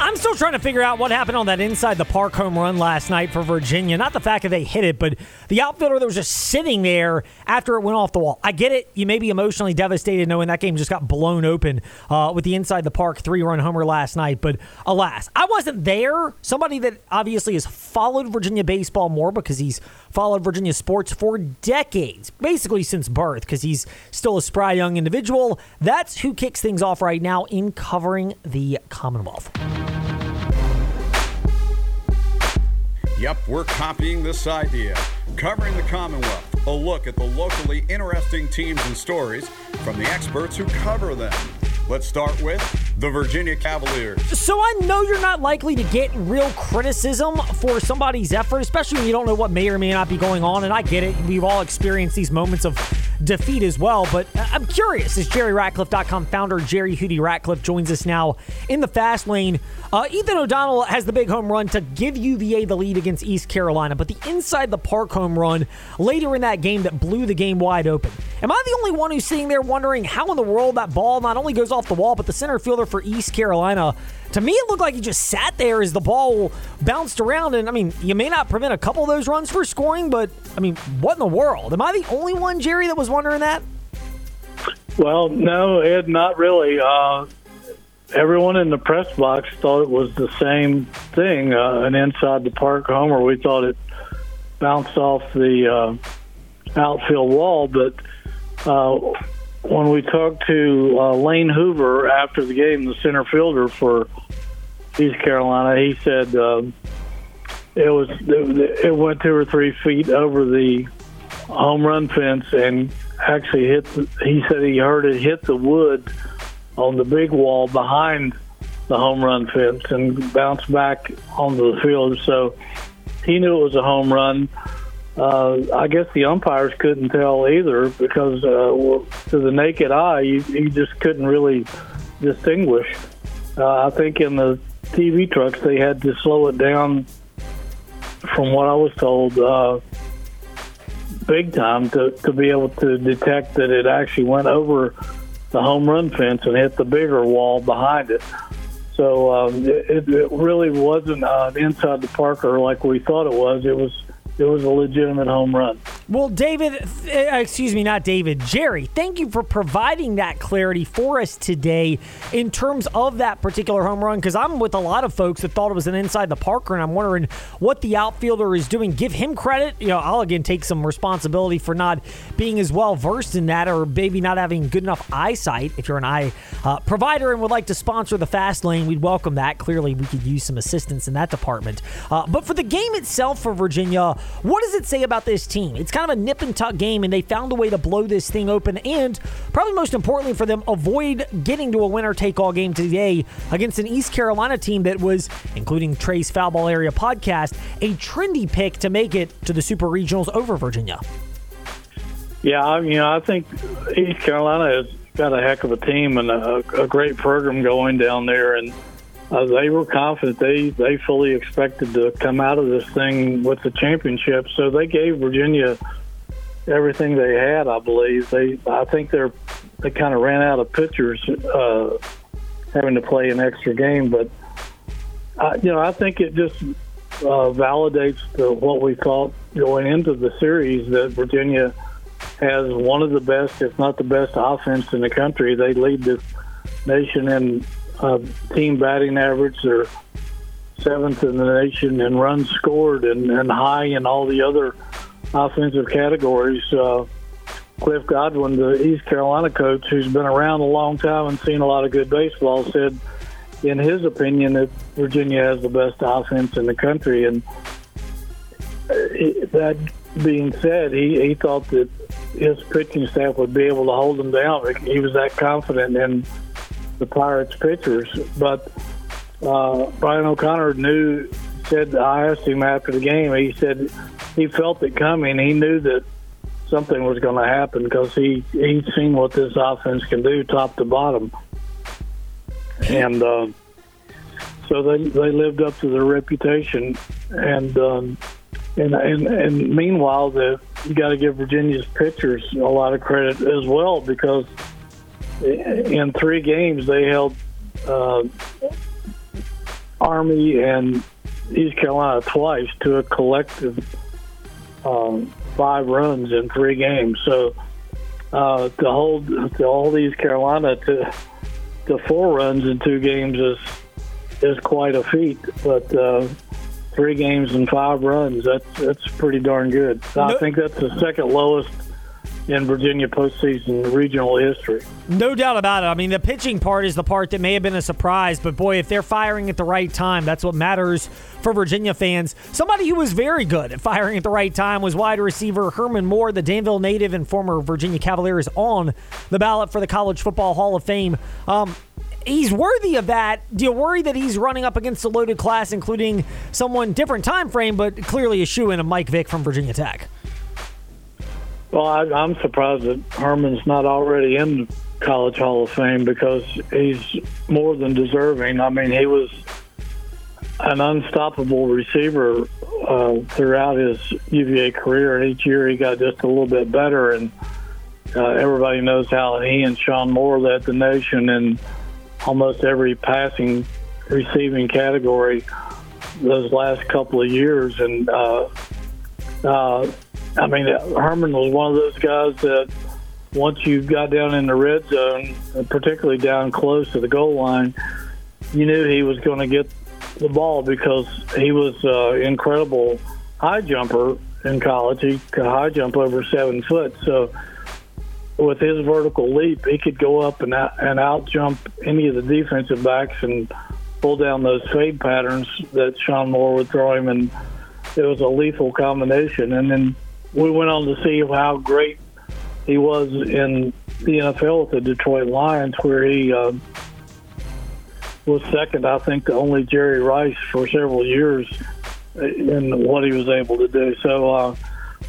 I'm still trying to figure out what happened on that inside the park home run last night for Virginia. Not the fact that they hit it, but the outfielder that was just sitting there after it went off the wall. I get it. You may be emotionally devastated knowing that game just got blown open uh, with the inside the park three run homer last night. But alas, I wasn't there. Somebody that obviously has followed Virginia baseball more because he's followed Virginia sports for decades, basically since birth, because he's still a spry young individual. That's who kicks things off right now in covering the Commonwealth. Yep, we're copying this idea. Covering the Commonwealth, a look at the locally interesting teams and stories from the experts who cover them. Let's start with the Virginia Cavaliers. So I know you're not likely to get real criticism for somebody's effort, especially when you don't know what may or may not be going on. And I get it. We've all experienced these moments of defeat as well. But I'm curious as JerryRatcliffe.com founder Jerry Hootie Ratcliffe joins us now in the fast lane. Uh, Ethan O'Donnell has the big home run to give UVA the lead against East Carolina, but the inside the park home run later in that game that blew the game wide open. Am I the only one who's sitting there wondering how in the world that ball not only goes off the wall, but the center fielder for East Carolina? To me, it looked like he just sat there as the ball bounced around. And I mean, you may not prevent a couple of those runs for scoring, but I mean, what in the world? Am I the only one, Jerry, that was wondering that? Well, no, Ed, not really. Uh, everyone in the press box thought it was the same thing, uh, an inside the park homer. We thought it bounced off the uh, outfield wall, but uh, when we talked to uh, Lane Hoover after the game, the center fielder for East Carolina, he said um, it was it went two or three feet over the home run fence and actually hit. The, he said he heard it hit the wood on the big wall behind the home run fence and bounce back onto the field. So he knew it was a home run uh, I guess the umpires couldn't tell either because uh, to the naked eye, you, you just couldn't really distinguish. Uh, I think in the TV trucks, they had to slow it down from what I was told uh, big time to, to be able to detect that it actually went over the home run fence and hit the bigger wall behind it. So um, it, it really wasn't uh, inside the Parker like we thought it was. It was it was a legitimate home run. Well, David, uh, excuse me, not David, Jerry, thank you for providing that clarity for us today in terms of that particular home run. Because I'm with a lot of folks that thought it was an inside the Parker, and I'm wondering what the outfielder is doing. Give him credit. You know, I'll again take some responsibility for not being as well versed in that, or maybe not having good enough eyesight. If you're an eye uh, provider and would like to sponsor the fast lane, we'd welcome that. Clearly, we could use some assistance in that department. Uh, but for the game itself for Virginia, what does it say about this team? It's kind of a nip and tuck game, and they found a way to blow this thing open, and probably most importantly for them, avoid getting to a winner take all game today against an East Carolina team that was, including Trey's Foul Ball Area podcast, a trendy pick to make it to the Super Regionals over Virginia. Yeah, I, you know, I think East Carolina has got a heck of a team and a, a great program going down there, and uh, they were confident. They they fully expected to come out of this thing with the championship. So they gave Virginia everything they had. I believe they. I think they're they kind of ran out of pitchers, uh, having to play an extra game. But uh, you know, I think it just uh, validates the, what we thought going into the series that Virginia has one of the best, if not the best, offense in the country. They lead the nation in uh, team batting average. They're seventh in the nation in runs scored and, and high in all the other offensive categories. Uh, Cliff Godwin, the East Carolina coach, who's been around a long time and seen a lot of good baseball, said, in his opinion, that Virginia has the best offense in the country. And uh, that being said, he, he thought that his pitching staff would be able to hold them down. He was that confident in the Pirates pitchers. But uh, Brian O'Connor knew, said, I asked him after the game, he said he felt it coming. He knew that something was going to happen because he, he'd seen what this offense can do top to bottom. And uh, so they, they lived up to their reputation. And, um, and, and, and meanwhile, the, you got to give Virginia's pitchers a lot of credit as well because – in three games they held uh, Army and East Carolina twice to a collective um, five runs in three games. So uh, to hold to hold East Carolina to to four runs in two games is is quite a feat. But uh, three games and five runs that's that's pretty darn good. I think that's the second lowest in Virginia postseason regional history. No doubt about it. I mean, the pitching part is the part that may have been a surprise, but boy, if they're firing at the right time, that's what matters for Virginia fans. Somebody who was very good at firing at the right time was wide receiver Herman Moore, the Danville native and former Virginia Cavalier, is on the ballot for the College Football Hall of Fame. Um, he's worthy of that. Do you worry that he's running up against a loaded class, including someone different time frame, but clearly a shoe in a Mike Vick from Virginia Tech? Well, I, I'm surprised that Herman's not already in the College Hall of Fame because he's more than deserving. I mean, he was an unstoppable receiver uh, throughout his UVA career, and each year he got just a little bit better. And uh, everybody knows how he and Shawn Moore led the nation in almost every passing, receiving category those last couple of years. And uh, uh, I mean, Herman was one of those guys that once you got down in the red zone, particularly down close to the goal line, you knew he was going to get the ball because he was uh, incredible high jumper in college. He could high jump over seven foot. So with his vertical leap, he could go up and out, and out jump any of the defensive backs and pull down those fade patterns that Shawn Moore would throw him, and it was a lethal combination. And then we went on to see how great he was in the NFL with the Detroit Lions, where he uh, was second, I think, to only Jerry Rice for several years in what he was able to do. So uh,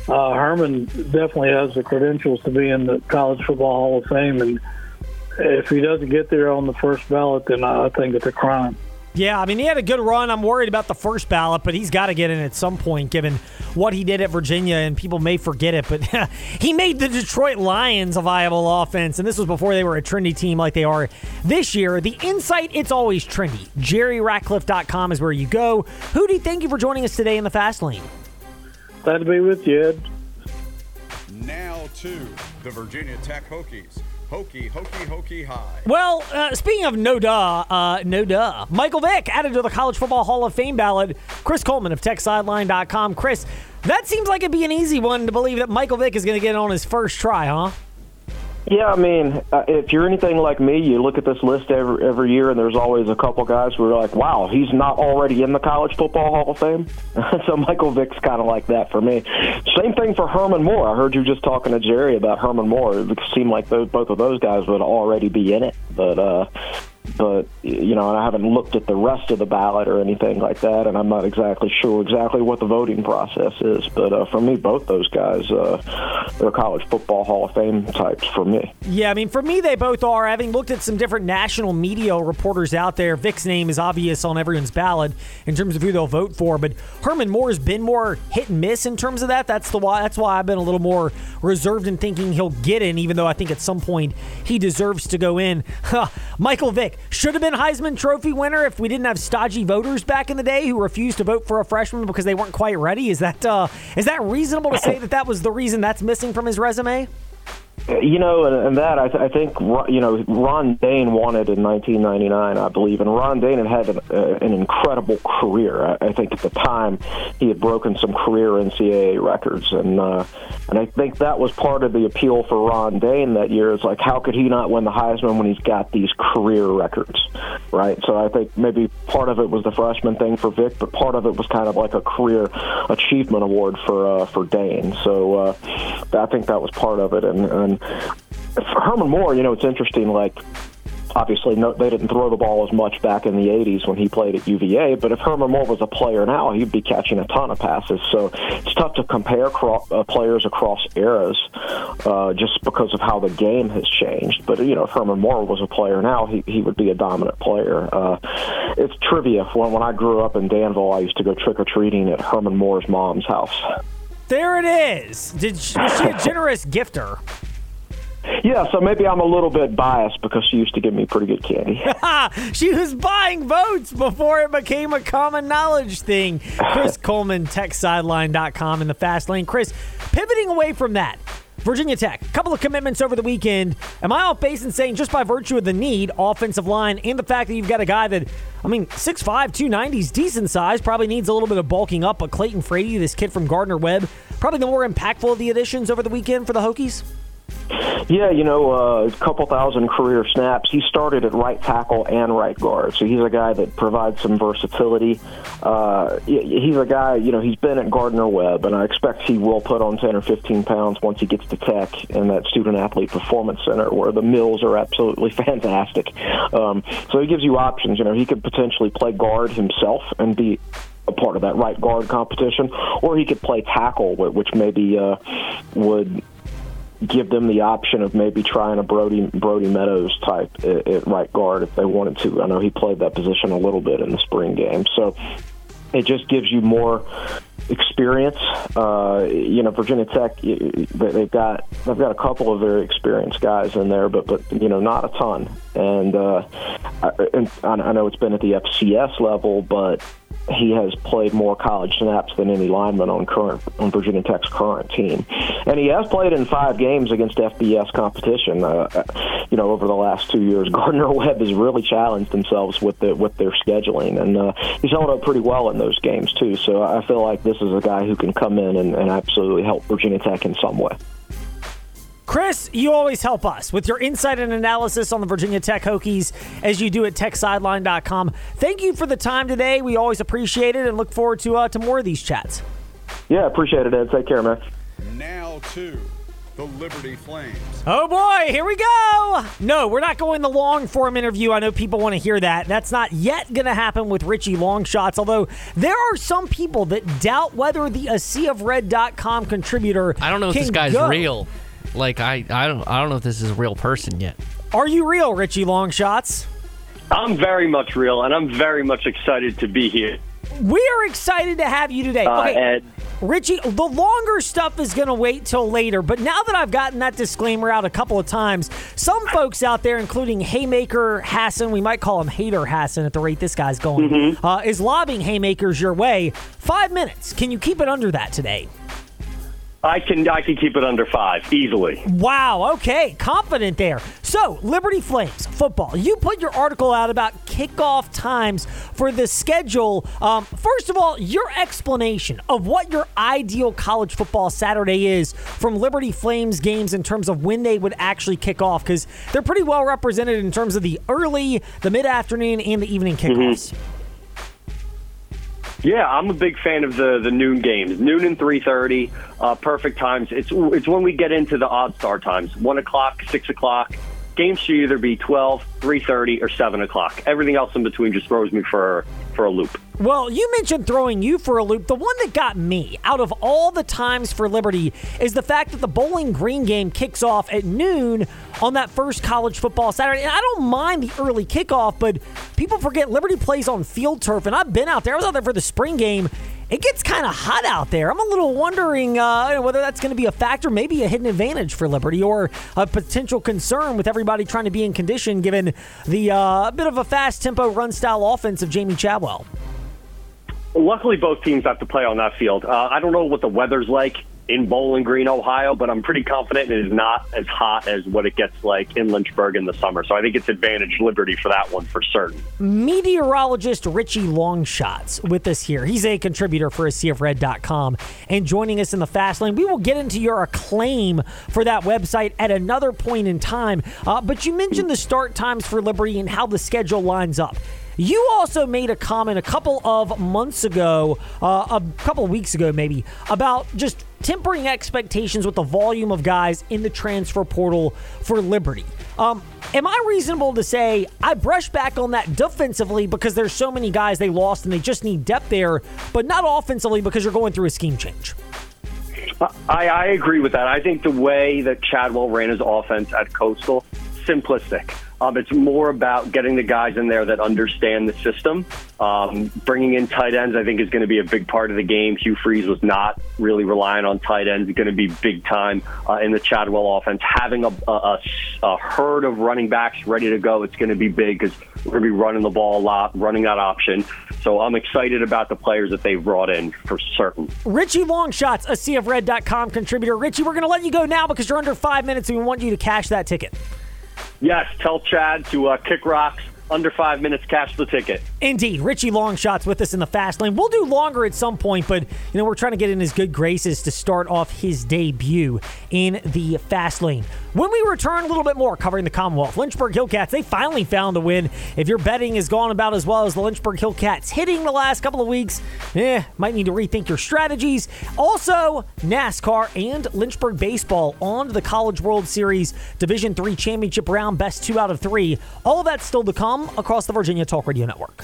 uh, Herman definitely has the credentials to be in the College Football Hall of Fame, and if he doesn't get there on the first ballot, then I think it's a crime. Yeah, I mean, he had a good run. I'm worried about the first ballot, but he's got to get in at some point given what he did at Virginia, and people may forget it, but he made the Detroit Lions a viable offense, and this was before they were a trendy team like they are this year. The insight, it's always trendy. JerryRatcliffe.com is where you go. Who do you thank you for joining us today in the Fast Lane? Glad to be with you, Ed. Now to the Virginia Tech Hokies. Hokey, hokey, hokey high. Well, uh, speaking of no duh, uh, no duh. Michael Vick added to the College Football Hall of Fame ballot. Chris Coleman of TechSideline.com. Chris, that seems like it'd be an easy one to believe that Michael Vick is going to get on his first try, huh? Yeah, I mean, uh, if you're anything like me, you look at this list every every year, and there's always a couple guys who are like, "Wow, he's not already in the College Football Hall of Fame." so Michael Vick's kind of like that for me. Same thing for Herman Moore. I heard you just talking to Jerry about Herman Moore. It seemed like those, both of those guys would already be in it, but uh, but you know, and I haven't looked at the rest of the ballot or anything like that, and I'm not exactly sure exactly what the voting process is. But uh, for me, both those guys, uh, they're college football Hall of Fame types for me. Yeah, I mean, for me, they both are. Having looked at some different national media reporters out there, Vick's name is obvious on everyone's ballot in terms of who they'll vote for. But Herman Moore's been more hit and miss in terms of that. That's the why. That's why I've been a little more reserved in thinking he'll get in, even though I think at some point he deserves to go in. Michael Vick should have been Heisman Trophy winner if we didn't have stodgy voters back in the day who refused to vote for a freshman because they weren't quite ready. Is that uh, is that reasonable to say that that was the reason that's missing from his resume? You know, and, and that I, th- I think you know Ron Dayne won it in 1999, I believe, and Ron Dayne had had an, uh, an incredible career. I, I think at the time he had broken some career NCAA records, and uh, and I think that was part of the appeal for Ron Dayne that year. Is like, how could he not win the Heisman when he's got these career records, right? So I think maybe part of it was the freshman thing for Vick, but part of it was kind of like a career achievement award for uh, for Dayne. So uh, I think that was part of it, and. and for Herman Moore, you know, it's interesting. Like, obviously, no, they didn't throw the ball as much back in the '80s when he played at UVA. But if Herman Moore was a player now, he'd be catching a ton of passes. So it's tough to compare cro- uh, players across eras uh, just because of how the game has changed. But you know, if Herman Moore was a player now, he he would be a dominant player. Uh, it's trivia. When when I grew up in Danville, I used to go trick or treating at Herman Moore's mom's house. There it is. Did she, was she a generous gifter? Yeah, so maybe I'm a little bit biased because she used to give me pretty good candy. she was buying votes before it became a common knowledge thing. Chris Coleman, techsideline.com in the fast lane. Chris, pivoting away from that, Virginia Tech, a couple of commitments over the weekend. Am I off base in saying just by virtue of the need, offensive line, and the fact that you've got a guy that, I mean, 6'5, 290 is decent size, probably needs a little bit of bulking up, but Clayton Frady, this kid from Gardner Webb, probably the more impactful of the additions over the weekend for the Hokies? Yeah, you know, uh, a couple thousand career snaps. He started at right tackle and right guard, so he's a guy that provides some versatility. Uh, he's a guy, you know, he's been at Gardner Webb, and I expect he will put on 10 or 15 pounds once he gets to Tech and that student athlete performance center where the mills are absolutely fantastic. Um, so he gives you options. You know, he could potentially play guard himself and be a part of that right guard competition, or he could play tackle, which maybe uh, would give them the option of maybe trying a Brody Brody Meadows type at, at right guard if they wanted to. I know he played that position a little bit in the spring game, so it just gives you more experience. Uh, you know, Virginia Tech, they've got they've got a couple of very experienced guys in there, but but you know, not a ton. And, uh, I, and I know it's been at the FCS level, but he has played more college snaps than any lineman on current on Virginia Tech's current team, and he has played in five games against FBS competition. Uh, you know, over the last two years, Gardner Webb has really challenged themselves with the with their scheduling, and uh, he's held up pretty well in those games too. So I feel like this is a guy who can come in and, and absolutely help Virginia Tech in some way. Chris, you always help us with your insight and analysis on the Virginia Tech Hokies as you do at techsideline.com. Thank you for the time today. We always appreciate it and look forward to uh, to more of these chats. Yeah, appreciate it, Ed. Take care, man. Now to the Liberty Flames. Oh boy, here we go. No, we're not going the long form interview. I know people want to hear that. That's not yet going to happen with Richie Longshots, although there are some people that doubt whether the ASeaofRed.com contributor I don't know if this guy's go. real. Like I, I don't, I don't know if this is a real person yet. Are you real, Richie Longshots? I'm very much real, and I'm very much excited to be here. We are excited to have you today. Uh, okay, Ed, Richie, the longer stuff is going to wait till later, but now that I've gotten that disclaimer out a couple of times, some folks out there, including Haymaker Hassan, we might call him Hater Hassan at the rate this guy's going, uh, is lobbying haymakers your way. Five minutes. Can you keep it under that today? I can I can keep it under five easily. Wow, okay, confident there. So, Liberty Flames football. You put your article out about kickoff times for the schedule. Um, first of all, your explanation of what your ideal college football Saturday is from Liberty Flames games in terms of when they would actually kick off, because they're pretty well represented in terms of the early, the mid afternoon, and the evening kickoffs. Yeah, I'm a big fan of the the noon games, noon and three thirty, uh, perfect times. It's it's when we get into the odd star times, one o'clock, six o'clock. Games should either be 12, 3.30, or 7 o'clock. Everything else in between just throws me for, for a loop. Well, you mentioned throwing you for a loop. The one that got me out of all the times for Liberty is the fact that the Bowling Green game kicks off at noon on that first college football Saturday. And I don't mind the early kickoff, but people forget Liberty plays on field turf. And I've been out there. I was out there for the spring game. It gets kind of hot out there. I'm a little wondering uh, whether that's going to be a factor, maybe a hidden advantage for Liberty, or a potential concern with everybody trying to be in condition given the uh, bit of a fast tempo run style offense of Jamey Chadwell. Luckily, both teams have to play on that field. Uh, I don't know what the weather's like in Bowling Green, Ohio, but I'm pretty confident it is not as hot as what it gets like in Lynchburg in the summer. So I think it's advantage Liberty for that one for certain. Meteorologist Richie Longshots with us here. He's a contributor for ASeaofRed.com and joining us in the fast lane. We will get into your acclaim for that website at another point in time. Uh, but you mentioned the start times for Liberty and how the schedule lines up. You also made a comment a couple of months ago, uh, a couple of weeks ago maybe, about just tempering expectations with the volume of guys in the transfer portal for Liberty. Um, am I reasonable to say I brush back on that defensively because there's so many guys they lost and they just need depth there, but not offensively because you're going through a scheme change? I, I agree with that. I think the way that Chadwell ran his offense at Coastal, simplistic. Um, it's more about getting the guys in there that understand the system. Um, bringing in tight ends, I think, is going to be a big part of the game. Hugh Freeze was not really relying on tight ends. It's going to be big time uh, in the Chadwell offense. Having a, a, a herd of running backs ready to go, it's going to be big because we're going to be running the ball a lot, running that option. So I'm excited about the players that they've brought in for certain. Richie Longshots, a sea of CFRed.com contributor. Richie, we're going to let you go now because you're under five minutes and we want you to cash that ticket. Yes, tell Chad to uh, kick rocks under five minutes, cash the ticket. Indeed. Richie Longshot's with us in the fast lane. We'll do longer at some point, but you know, we're trying to get in his good graces to start off his debut in the fast lane. When we return a little bit more covering the Commonwealth, Lynchburg Hillcats, they finally found a win. If your betting has gone about as well as the Lynchburg Hillcats hitting the last couple of weeks, eh, might need to rethink your strategies. Also, NASCAR and Lynchburg baseball on the College World Series Division 3 championship round, best two out of three. All of that's still to come across the Virginia Talk Radio Network.